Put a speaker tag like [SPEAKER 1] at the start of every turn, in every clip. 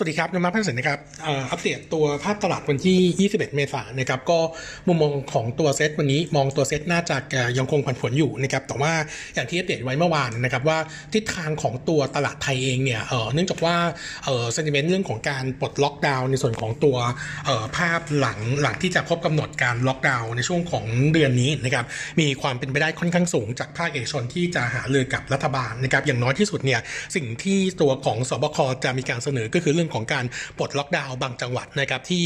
[SPEAKER 1] สวัสดีครับนมาพันธ์สินนะครับอัปเดตตัวภาพตลาดวันที่ 21 เมษายนนะครับก็มุมมองของตัวเซตวันนี้มองตัวเซตน่าจะยังคงผันผวนอยู่นะครับแต่ว่าอย่างที่อัปเดตไว้เมื่อวานนะครับว่าทิศทางของตัวตลาดไทยเองเนี่ยเนื่องจากว่าเซนติเมนต์เรื่องของการปลดล็อกดาวน์ในส่วนของตัวภาพหลังหลังที่จะครบกำหนดการล็อกดาวน์ในช่วงของเดือนนี้นะครับมีความเป็นไปได้ค่อนข้างสูงจากภาคเอกชนที่จะหาเรือกับรัฐบาลนะครับอย่างน้อยที่สุดเนี่ยสิ่งที่ตัวของศบคจะมีการเสนอก็คือเรื่องของการปลดล็อกดาวน์บางจังหวัดนะครับที่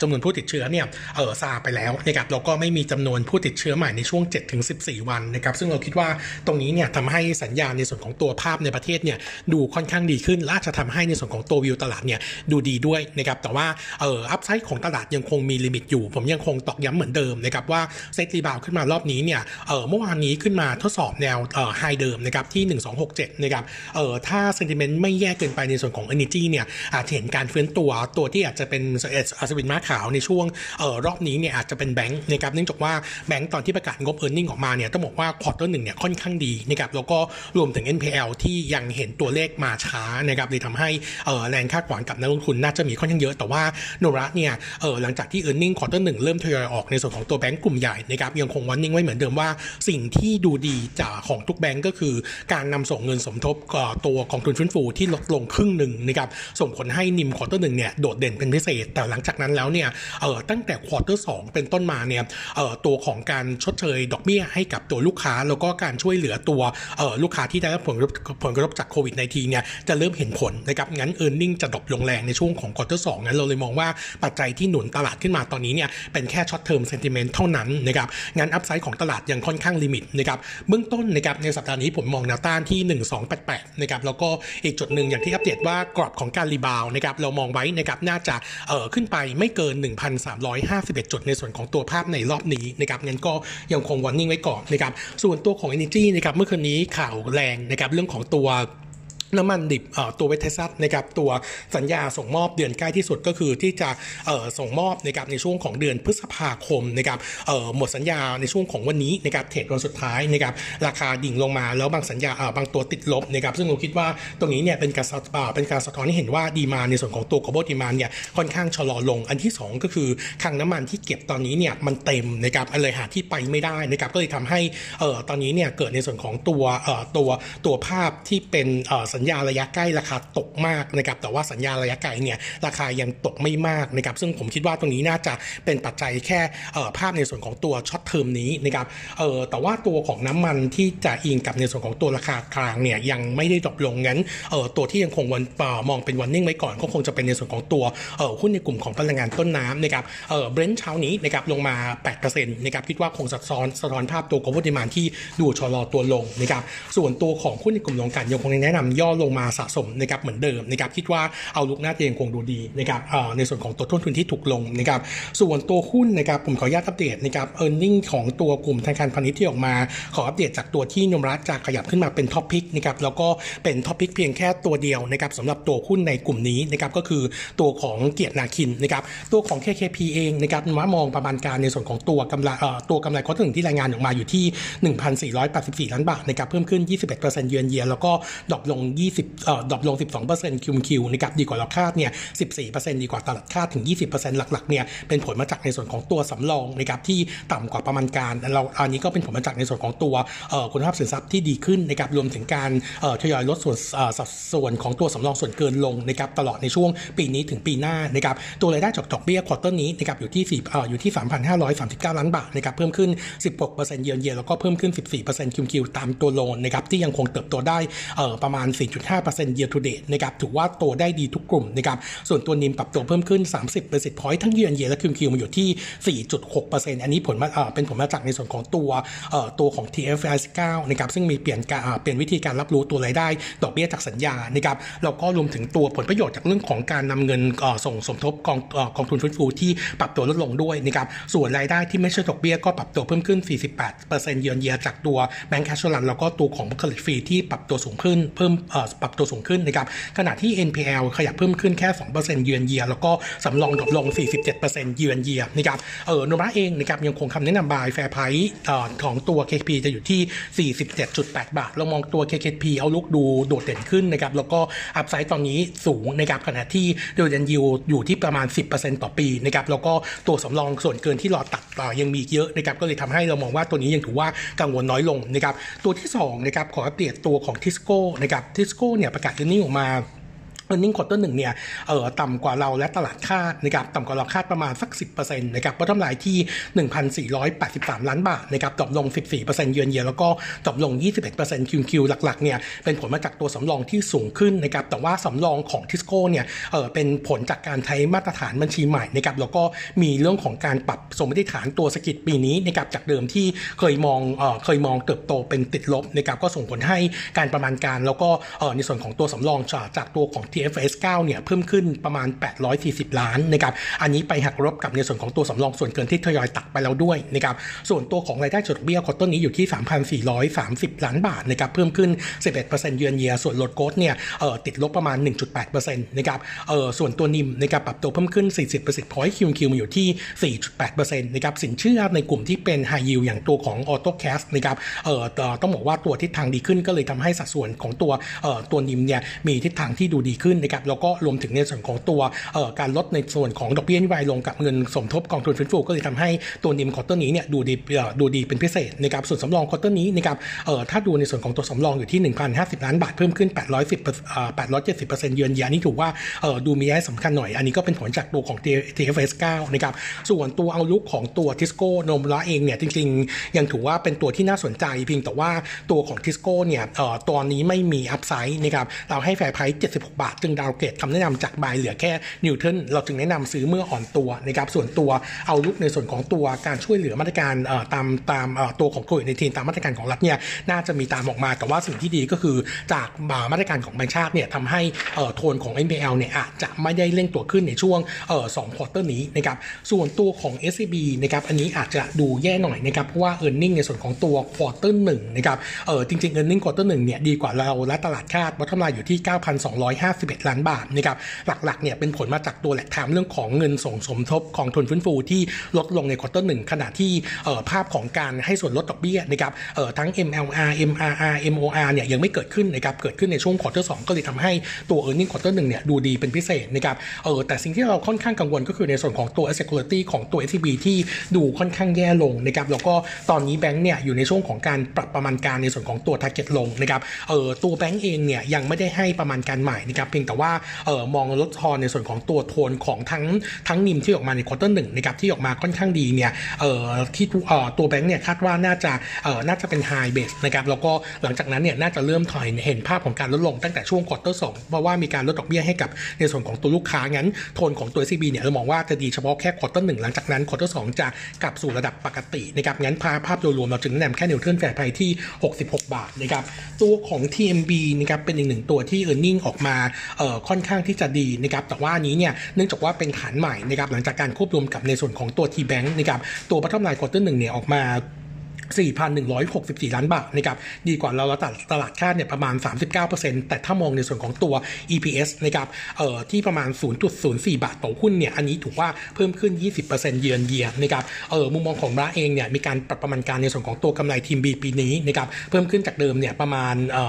[SPEAKER 1] จำนวนผู้ติดเชื้อเนี่ยเออซาไปแล้วนะครับแล้วก็ไม่มีจำนวนผู้ติดเชื้อใหม่ในช่วง 7-14 วันนะครับซึ่งเราคิดว่าตรงนี้เนี่ยทำให้สัญญาณในส่วนของตัวภาพในประเทศเนี่ยดูค่อนข้างดีขึ้นและจะทำให้ในส่วนของตัววิวตลาดเนี่ยดูดีด้วยนะครับแต่ว่าเออ upside ของตลาดยังคงมี limit อยู่ ผมยังคงตอกย้ำเหมือนเดิมนะครับว่า SET rebound ขึ้นมารอบนี้เนี่ยเออเมื่อวานนี้ขึ้นมาทดสอบแนวเออ high เดิมนะครับที่ 1267นะครับเออถ้า sentiment ไม่แย่เกินไปในส่วนของ Energy เนี่ยอาจจะเห็นการฟื้นตัวตัวที่อาจจะเป็นอัศวินม้าขาวในช่วงเอ่อรอบนี้เนี่ยอาจจะเป็นแบงค์นะครับเนื่องจากว่าแบงค์ตอนที่ประกาศงบ earning ออกมาเนี่ยต้องบอกว่า quarter หนึ่งเนี่ยค่อนข้างดีนะครับแล้วก็รวมถึง NPL ที่ยังเห็นตัวเลขมาช้านะครับเลยทำให้เอ่อแรงคาดหวังกับนักลงทุนน่าจะมีค่อนข้างเยอะแต่ว่าโนระเนี่ยเออหลังจากที่ earning quarter หนึ่งเริ่มทยอยออกในส่วนของตัวแบงค์กลุ่มใหญ่นะครับยังคง warning ไว้เหมือนเดิมว่าสิ่งที่ดูดีจากของทุกแบงก์ก็คือ การนำส่งเงินสมทบตัวของทุนฟื้นฟูที่ลดลงครึ่งหนึ่งนะครับส่งผลให้ NIM quarter หนึ่งเนี่ยโดดเด่นเป็นพิเศษ แต่หลังจากนั้นแล้วเนี่ยเออตั้งแต่ quarter สองเป็นต้นมาเนี่ยเออตัวของการชดเชยดอกเบี้ยให้กับตัวลูกค้า แล้วก็การช่วยเหลือตัวเออลูกค้าที่ได้รับผลผลกระทบจากโควิด -19 เนี่ยจะเริ่มเห็นผลนะครับงั้น earning จะ drop ลงแรงในช่วงของ quarter สองงั้นเราเลยมองว่าปัจจัยที่หนุนตลาดขึ้นมาตอนนี้เนี่ยเป็นแค่ short term sentiment เท่านั้นนะครับงั้น upside ของตลาดยังค่อนข้าง limit นะครับเบื้องต้นนะครับในสัปดาห์นี้ผมมองแนวต้านที่ 1288นะครับแล้วก็อีกจุดหนึ่งอย่างที่อัปเดตว่ากรอบของการ rebound นะครับเรามองไว้นะครับน่าจะเอ่อขึ้นไปไม่เกิน 1,351 จุดในส่วนของตัวภาพในรอบนี้นะครับงั้นก็ยังคง warning ไว้ก่อนนะครับส่วนตัวของ Energy นะครับเมื่อคืนนี้ข่าวแรงนะครับเรื่องของตัว น้ำมันดิบตัวเวทซัสนะครับตัวสัญญาส่งมอบเดือนใกล้ที่สุดก็คือที่จะส่งมอบนะครับในช่วงของเดือนพฤษภาคมนะครับหมดสัญญาในช่วงของวันนี้นะครับเทรดวันสุดท้ายนะครับราคาดิ่งลงมาแล้วบางสัญญาบางตัวติดลบนะครับซึ่งเราคิดว่าตรงนี้เนี่ยเป็นการเป็นการสะท้อนให้เห็นว่าดีมาในส่วนของตัว global demand เนี่ยค่อนข้างชะลอลง อันที่ 2 ก็คือคลังน้ำมันที่เก็บตอนนี้เนี่ยมันเต็มนะครับอะไรหาที่ไปไม่ได้นะครับก็เลยทำให้ตอนนี้เนี่ยเกิดในส่วนของตัวตัวตัวภาพที่เป็นสัญญาระยะใกล้ราคาตกมากนะครับแต่ว่าสัญญาระยะไกลเนี่ยราคายังตกไม่มากนะครับซึ่งผมคิดว่าตรงนี้น่าจะเป็นปัจจัยแค่ภาพในส่วนของตัว short term นี้นะครับเออแต่ว่าตัวของน้ำมันที่จะอิงกับในส่วนของตัวราคากลางเนี่ยยังไม่ได้ drop ลงงั้นเออตัวที่ยังคง warn มองเป็น warning ไว้ก่อนก็คงจะเป็นในส่วนของตัวหุ้นในกลุ่มของพลังงานต้นน้ำนะครับเออ Brent เช้านี้นะครับลงมา 8%นะครับคิดว่าคงสะท้อนสะท้อนภาพตัวของ demand ที่ดูชะลอตัวลงนะครับส่วนตัวของหุ้นในกลุ่มโรงกลั่นยังคงแนะนำย่อลงมาสะสมนะครับเหมือนเดิมนะครับคิดว่า outlook น่าจะยังคงดูดีนะครับในส่วนของตัวต้นทุนที่ถูกลงนะครับส่วนตัวหุ้นนะครับผมขออนุญาตอัปเดตนะครับ earning ของตัวกลุ่มธนาคารพาณิชย์ที่ออกมา ขออัปเดตจากตัวที่นมรัฐจะขยับขึ้นมาเป็น top pick นะครับแล้วก็เป็น top pick เพียงแค่ตัวเดียวนะครับสำหรับตัวหุ้นในกลุ่มนี้นะครับก็คือตัวของเกียรตินาคินนะครับตัวของ KKP เองนะครับว่ามองประมาณการในส่วนของตัวกำไรตัวกำไร quarter หนึ่งที่รายงานออกมาอยู่ที่ 1,484 ล้านบาทนะครับเพิ่มขึ้น 21%เยือนเยียแล้วก็ drop ลง20เอ่อ drop ลง 12% QoQ นะครับดีกว่าเราคาดเนี่ย 14%ดีกว่าตลาดคาดถึง 20%หลักๆเนี่ยเป็นผลมาจากในส่วนของตัวสำรองนะครับที่ต่ำกว่าประมาณการเราอันนี้ก็เป็นผลมาจากในส่วนของตัวคุณภาพสินทรัพย์ที่ดีขึ้นนะครับรวมถึงการทยอยลดส่วนสัดส่วนของตัวสำรองส่วนเกินลงนะครับตลอดในช่วงปีนี้ถึงปีหน้านะครับตัวรายได้จากดอกเบี้ย quarter นี้นะครับอยู่ที่4เอ่ออยู่ที่ 3,539 ล้านบาทนะครับเพิ่มขึ้น 16%เยือนเยียแล้วก็เพิ่มขึ้น 14%คิวคิวตามตัว loan นะครับที่ยังคงเติบโตได้เอ่อประมาณ4 14.5% year to date นะครับถือว่าโตได้ดีทุกกลุ่มนะครับส่วนตัว NIM ปรับตัวเพิ่มขึ้น 30 basis point ทั้งเยือนเยและคิวคิวมาอยู่ที่ 4.6%อันนี้ผลมาเป็นผลมาจากในส่วนของตัวตัวของ TFI 19นะครับซึ่งมีเปลี่ยนการเปลี่ยนวิธีการรับรู้ตัวรายได้ ดอกเบี้ยจากสัญญานะครับเราก็รวมถึงตัวผลประโยชน์จากเรื่องของการนำเงินส่งสมทบกองกองทุนฟื้นฟูที่ปรับตัวลดลงด้วยนะครับส่วนรายได้ที่ไม่ใช่ดอกเบี้ยก็ปรับตัวเพิ่มขึ้น 48%เยือนเยียจากตัวแบงก์แคชชลันแล้วก็ตัวของบุคลิกฟรีที่ปรับตัวสูงขึ้นเพิ่มปรับตัวสูงขึ้นนะครับขณะที่ NPL ขยับเพิ่มขึ้นแค่ 2%เยือนเยียแล้วก็สำรองดรอปลง 47%เยือนเยียนะครับเออโนมูระเองนะครับยังคงคำแนะนำ buy fair price ของตัว KKP จะอยู่ที่ 47.8 บาท เรามองตัว KKP outlook ดูโดดเด่นขึ้นนะครับแล้วก็ upside ตอนนี้สูงนะครับขณะที่โดยเดนยิวอยู่ที่ประมาณ 10%ต่อปีนะครับแล้วก็ตัวสำรองส่วนเกินที่รอตัดยังมีเยอะนะครับก็เลยทำให้เรามองว่าตัวนี้ยังถือว่ากังวลน้อยลงนะครับตัวที่2นะครับขออัปเดตตัวของทิสโก้นะครับทิสโก้เนี่ยประกาศ earning ออกมา earning quarter หนึ่งเนี่ยเออต่ำกว่าเราและตลาดคาดนะครับต่ำกว่าเราคาดประมาณสัก 10%นะครับเพราะกำไรที่ 1,483 ล้านบาทนะครับ drop ลง 14%เยือนเยียแล้วก็ drop ลง 21%คิวคิวหลักๆเนี่ยเป็นผลมาจากตัวสำรองที่สูงขึ้นนะครับแต่ว่าสำรองของทิสโก้เนี่ยเออเป็นผลจากการใช้มาตรฐานบัญชีใหม่นะครับแล้วก็มีเรื่องของการปรับสมมติฐานตัวเศรษฐกิจปีนี้นะครับจากเดิมที่เคยมองเออเคยมองเติบโตเป็นติดลบนะครับก็ส่งผลให้การประมาณการ แล้วก็เออในส่วนของตัวสำรองจากตัวของ TFRS 9 เนี่ยเพิ่มขึ้นประมาณ 840 ล้านนะครับ อันนี้ไปหักลบกับในส่วนของตัวสำรองส่วนเกินที่ทยอยตัดไปแล้วด้วยนะครับ ส่วนตัวของรายได้ดอกเบี้ย quarter นี้อยู่ที่ 3,430 ล้านบาทนะครับ เพิ่มขึ้น 11%เยือนเยีย ส่วน loan growth เนี่ยเอ่อติดลบประมาณ 1.8%นะครับ เอ่อส่วนตัว NIM นะครับปรับตัวเพิ่มขึ้น 40 basis point Q on Q มาอยู่ที่ 4.8%นะครับ สินเชื่อในกลุ่มที่เป็นไฮยิวอย่างตัวของ auto cash นะครับเอ่อต้องบอกว่าตัวทิศทางดีขึ้นก็เลยทำให้สัดส่วนของตัวเอ่อตัว NIM เนี่ยมีทิศทางที่ดูดีขึ้นนะครับแล้วก็รวมถึงในส่วนของตัวการลดในส่วนของดอกเบี้ยนโยบายลงกับเงินสมทบกองทุนฟื้นฟูก็เลยทำให้ตัว NIM quarter นี้เนี่ยดูดีดูดีเป็นพิเศษนะครับส่วนสำรอง quarter นี้นะครับถ้าดูในส่วนของตัวสำรองอยู่ที่ 1,050 ล้านบาทเพิ่มขึ้น 810 870%เยือนเยียนี่ถือว่าดูมีนัยสำคัญหน่อย อันนี้ก็เป็นผลจากตัวของ TFS 9นะครับส่วนตัว outlook ของตัวทิสโก้โนมูระเองเนี่ยจริงๆ ยังถือว่าเป็นตัวที่น่าสนใจเพียงแต่ว่าตัวของทิสโก้เนี่ยตอนนี้ไม่มี upside นะครับเราให้ fair price 76 บาทจึง downgrade คำแนะนำจาก buy เหลือแค่ neutral เราจึงแนะนำซื้อเมื่ออ่อนตัวนะครับส่วนตัว outlook ในส่วนของตัวการช่วยเหลือมาตรการตามตามตัวของโควิด nineteen ตามมาตรการของรัฐเนี่ยน่าจะมีตามออกมาแต่ว่าสิ่งที่ดีก็คือจากมาตรการของแบงก์ชาติเนี่ยทำให้โทนของ NPL เนี่ยอาจจะไม่ได้เร่งตัวขึ้นในช่วงสอง quarter นี้นะครับส่วนตัวของ SCB นะครับอันนี้อาจจะดูแย่หน่อยนะครับเพราะว่า e a r n i n g ในส่วนของตัว quarter หนึ่งนะครับเออจริงๆ e a r n i n g ควอเตอร์หนึ่งเนี่ยดีกว่าเราและตลาดคาดวัฒนาอยู่ที่9,251ล้านบาทนะครับหลักๆเนี่ยเป็นผลมาจากตัวแหลกถามเรื่องของเงินส่งสมทบกองทุนฟื้นฟูที่ลดลงใน quarter หนึ่งขณะที่ภาพของการให้ส่วนลดดอกเบี้ยนะครับทั้ง MLR MRR MOR เนี่ยยังไม่เกิดขึ้นนะครับเกิดขึ้นในช่วงควอเตอร์สก็เลยทำให้ตัว e a r n i n g ควอเตอร์หนึ่งเนี่ยดูดีเป็นพิเศษนะครับเออแต่สิ่งที่เราค่อนข้างกังวลก็คือในส่วนของตัว asset quality ของตัว SCB ที่ดูค่อนข้างแย่ลงนะครับแล้วก็ตอนนี้แบงค์เนี่ยอยู่ในช่วงของการปรับประมาณการในส่วนของตัว target ลงนะครับเออตัวแบงค์เองเนี่ยยังไม่ได้ให้ประมาณการใหม่นะครับเพียงแต่ว่าเออมองลดทอนในส่วนของตัวโทนของทั้งทั้ง NIM ที่ออกมาใน quarter หนึ่งนะครับที่ออกมาค่อนข้างดีเนี่ยเออที่เออตัวแบงค์เนี่ยคาดว่าน่าจะเออน่าจะเป็น high base นะครับแล้วก็หลังจากนั้นเนี่ยน่าจะเริ่มถอยเห็นภาพของการลดลงตั้งแต่ช่วง quarter สองเพราะว่ามีการลดดอกเบี้ยให้กับในส่วนของตัวลูกค้างั้นโทนของตัว CB เนี่ยเรามองว่าจะดีเฉพาะแค่ quarter หนึ่งหลังจากนั้น quarter สองจะกลับสู่ระดับปกตินะครับงั้นภาพภาพโดยรวมเราจึงแนะนำแค่ neutral fair price ที่ 66 บาทนะครับตัวของ TMB นะครับเป็นอีกหนึ่งตัวที่ e a r n i n g ออกมาค่อนข้างที่จะดีนะครับแต่ว่านี้เนี่ยเนื่องจากว่าเป็นฐานใหม่นะครับหลังจากการควบรวมกับในส่วนของตัว T-Bank นะครับตัวพัฒนาควอเตอร์หนึ่งเนี่ยออกมา 4,164 ล้านบาทนะครับดีกว่าเราตลาดตลาดคาดเนี่ยประมาณ 39%แต่ถ้ามองในส่วนของตัว EPS นะครับเอ่อที่ประมาณ 0.04 บาทต่อหุ้นเนี่ยอันนี้ถือว่าเพิ่มขึ้น 20%เยือนเยียนะครับเออมุมมองของร้าเองเนี่ยมีการปรับประมาณการในส่วนของตัวกำไรทีม B ปีนี้นะครับเพิ่มขึ้นจากเดิมเนี่ยประมาณเอ่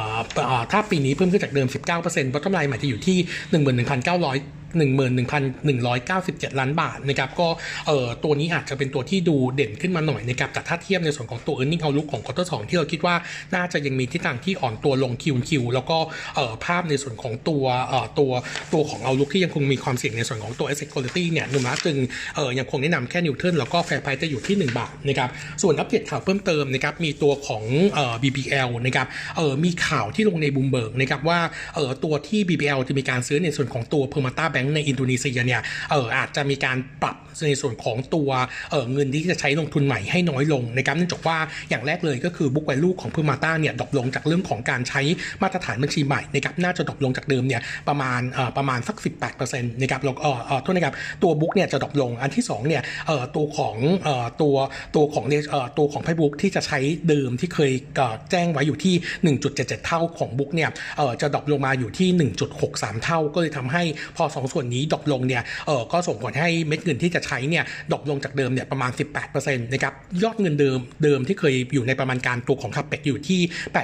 [SPEAKER 1] อถ้าปีนี้เพิ่มขึ้นจากเดิม 19%เพราะกำไรใหม่จะอยู่ที่ 11,900 11,197 ล้านบาทนะครับก็เอ่อตัวนี้อาจจะเป็นตัวที่ดูเด่นขึ้นมาหน่อยนะครับแต่ถ้าเทียบในส่วนของตัว e a r n i n g outlook ของควอเตอร์สที่เราคิดว่าน่าจะยังมีทิศทางที่อ่อนตัวลงคิวคิวแล้วก็เอ่อภาพในส่วนของตัวเอ่อตัวตัวของเอาลุกที่ยังคงมีความเสี่ยงในส่วนของตัว asset quality เนี่ยโนมูระจึงเอ่อยังคงแนะนำแค่ neutral แล้วก็ fair price จะอยู่ที่ 1 บาทนะครับส่วนอัปเดตข่าวเพิ่มเติมนะครับมีตัวของเอ่อ BBL นะครับเอ่อมีข่าวที่ลงในบูมเบิร์กนะครับว่าเอ่อตัวที่ BBL จะมีการซื้อในส่วนของตัว Permata งก์ในอินโดนีเซียเนี่ยเอออาจจะมีการปรับในส่วนของตัวเออเงินที่จะใช้ลงทุนใหม่ให้น้อยลงนะครับเนื่องจากว่าอย่างแรกเลยก็คือ book value ของ Permata เนี่ย drop ลงจากเรื่องของการใช้มาตรฐานบัญชีใหม่นะครับน่าจะ drop ลงจากเดิมเนี่ยประมาณเอ่อประมาณสัก 18%นะครับแล้วก็เอ่อเอ่อโทษนะครับตัว book เนี่ยจะ drop ลงอันที่สองเนี่ยเอ่อตัวของเอ่อตัวตัวของเอ่อตัวของ price book ที่จะใช้เดิมที่เคยเอ่อแจ้งไว้อยู่ที่ 1.77 เท่าของ book เนี่ยเอ่อจะ drop ลงมาอยู่ที่ 1.63 เท่าก็เลยทำให้พอสองส่วนนี้ drop ลงเนี่ยเอ่อก็ส่งผลให้เม็ดเงินที่จะใช้เนี่ย drop ลงจากเดิมเนี่ยประมาณ 18%นะครับยอดเงินเดิมเดิมที่เคยอยู่ในประมาณการตัวของทับเป็กอยู่ที่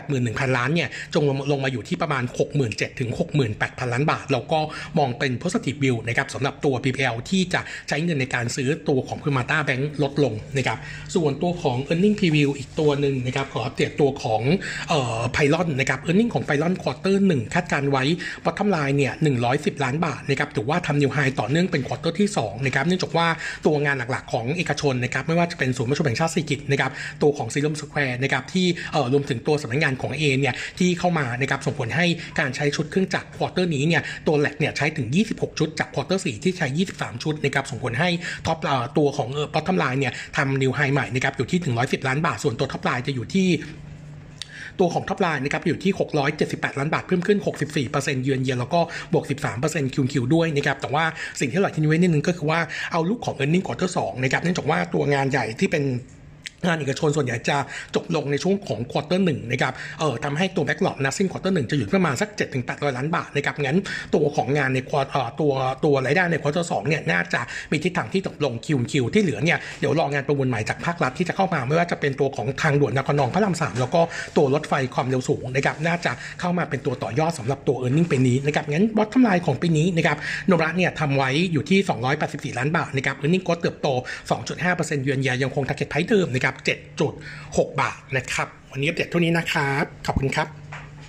[SPEAKER 1] 81,000 ล้านเนี่ยจะลงมาอยู่ที่ประมาณ 67,000ถึง68,000 ล้านบาทแล้วก็มองเป็น positive view นะครับสำหรับตัว BBL ที่จะใช้เงินในการซื้อตัวของ p r i m a t a Bank ลดลงนะครับส่วนตัวของ earning preview อีกตัวหนึ่งนะครับขออัปเดตตัวของเอ่อ Pylon นะครับ earning ของ Pylon quarter 1คาดการณ์ไว้ bottom line เนี่ย110 ล้านบาทนะครับถือว่าทำ new high ต่อเนื่องเป็น quarter ที่2นะครับเนื่องจากว่าตัวงานหลักๆของเอกชนนะครับไม่ว่าจะเป็นศูนย์ประชุมแห่งชาติสิริกิติ์นะครับตัวของสีลมสแควร์นะครับที่เอ่อรวมถึงตัวสำนักงานของเอเนี่ยที่เข้ามานะครับส่งผลให้การใช้ชุดเครื่องจักร quarter นี้เนี่ยตัว rig เนี่ยใช้ถึง 26 ชุดจาก quarter 4ที่ใช้ 23 ชุดนะครับส่งผลให้ top ตัวของเออ bottom line เนี่ยทำ new high ใหม่นะครับอยู่ที่ถึง110 ล้านบาทส่วนตัว top line จะอยู่ที่ ตัวของ top line นะครับอยู่ที่ 678 ล้านบาทเพิ่มขึ้น 64%เยือนเยียแล้วก็บวก 13% QQ ด้วยนะครับแต่ว่าสิ่งที่เราทิ้งไว้นิดนึงก็คือว่า outlook ของ e a r n i n g quarter 2นะครับเนื่องจากว่าตัวงานใหญ่ที่เป็น งานเอกชนส่วนใหญ่จะจบลงในช่วงของ quarter หนึ่งนะครับเออทำให้ตัว backlog นะซึ่ง quarter หนึ่งจะอยู่ประมาณสักเจ็ดถึงแปดร้อยล้านบาทนะครับงั้นตัวของงานใน quar- เอ่อตัวตัวรายได้ใน quarter สองเนี่ยน่าจะมีทิศทางที่ตกลง QQ ที่เหลือเนี่ยเดี๋ยวรองานประมูลใหม่จากภาครัฐที่จะเข้ามาไม่ว่าจะเป็นตัวของทางด่วนดาวคะนองพระรามสามแล้วก็ตัวรถไฟความเร็วสูงนะครับน่าจะเข้ามาเป็นตัวต่อยอดสำหรับตัว earning ปีนี้นะครับงั้น bottom line ของปีนี้นะครับโนมูระเนี่ยทำไว้อยู่ที่ 284 ล้านบาทนะครับ earning ก็เติบโต 2.5%เยือนเยียยังคง target price เดิมนะครับ7.6 บาทนะครับ วันนี้อัปเดตเท่านี้นะครับ ขอบคุณครับ